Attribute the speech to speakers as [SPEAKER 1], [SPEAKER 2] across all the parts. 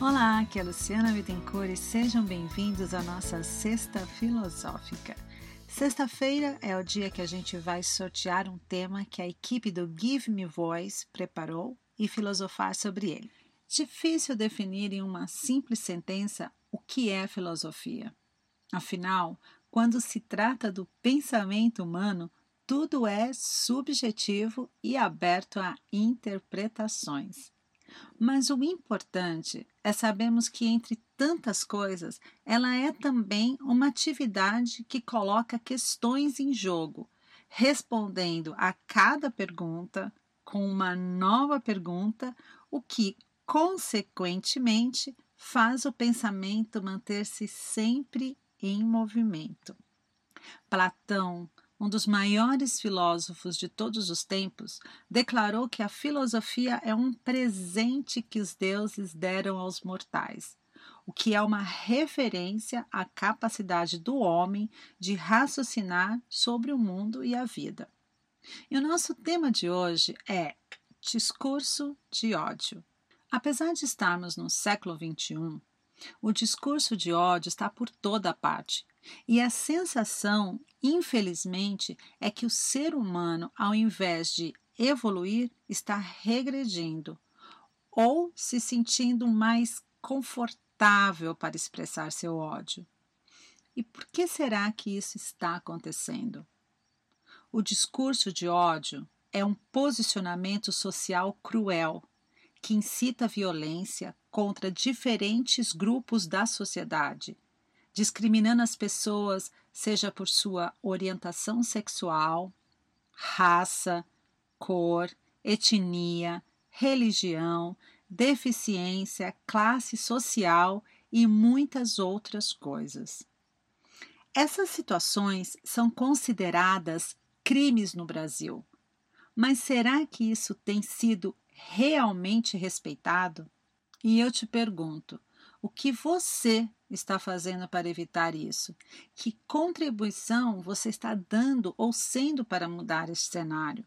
[SPEAKER 1] Olá, aqui é a Luciana Bittencourt e sejam bem-vindos à nossa Sexta Filosófica. Sexta-feira é o dia que a gente vai sortear um tema que a equipe do Give Me Voice preparou e filosofar sobre ele. Difícil definir em uma simples sentença o que é filosofia. Afinal, quando se trata do pensamento humano, tudo é subjetivo e aberto a interpretações. Mas o importante é sabermos que, entre tantas coisas, ela é também uma atividade que coloca questões em jogo, respondendo a cada pergunta com uma nova pergunta, o que, consequentemente, faz o pensamento manter-se sempre em movimento. Platão, um dos maiores filósofos de todos os tempos, declarou que a filosofia é um presente que os deuses deram aos mortais, o que é uma referência à capacidade do homem de raciocinar sobre o mundo e a vida. E o nosso tema de hoje é discurso de ódio. Apesar de estarmos no século XXI, o discurso de ódio está por toda parte e a sensação, infelizmente, é que o ser humano, ao invés de evoluir, está regredindo ou se sentindo mais confortável para expressar seu ódio. E por que será que isso está acontecendo? O discurso de ódio é um posicionamento social cruel que incita violência contra diferentes grupos da sociedade discriminando as pessoas, seja por sua orientação sexual, raça, cor, etnia, religião, deficiência, classe social e muitas outras coisas. Essas situações são consideradas crimes no Brasil. Mas será que isso tem sido realmente respeitado? E eu te pergunto: o que você está fazendo para evitar isso? Que contribuição você está dando ou sendo para mudar esse cenário?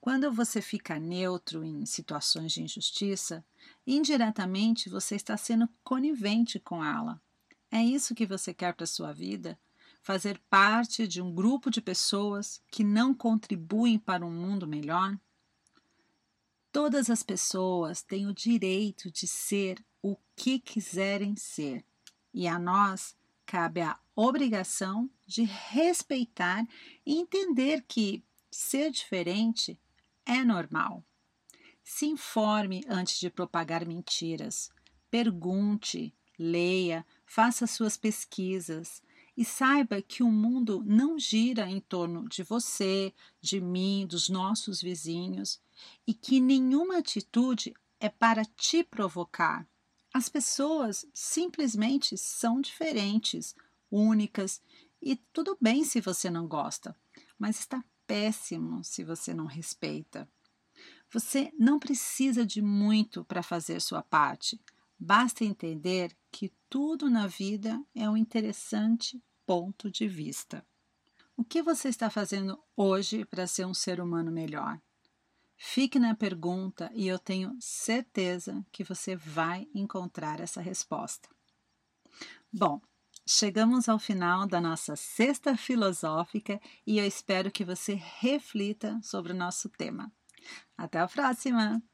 [SPEAKER 1] Quando você fica neutro em situações de injustiça, indiretamente você está sendo conivente com ela. É isso que você quer para a sua vida? Fazer parte de um grupo de pessoas que não contribuem para um mundo melhor? Todas as pessoas têm o direito de ser o que quiserem ser e a nós cabe a obrigação de respeitar e entender que ser diferente é normal. Se informe antes de propagar mentiras. Pergunte, leia, faça suas pesquisas e saiba que o mundo não gira em torno de você, de mim, dos nossos vizinhos e que nenhuma atitude é para te provocar, as pessoas simplesmente são diferentes, únicas, e tudo bem se você não gosta, mas está péssimo se você não respeita. Você não precisa de muito para fazer sua parte. Basta entender que tudo na vida é um interessante ponto de vista. O que você está fazendo hoje para ser um ser humano melhor? Fique na pergunta e eu tenho certeza que você vai encontrar essa resposta. Bom, chegamos ao final da nossa sexta filosófica e eu espero que você reflita sobre o nosso tema. Até a próxima!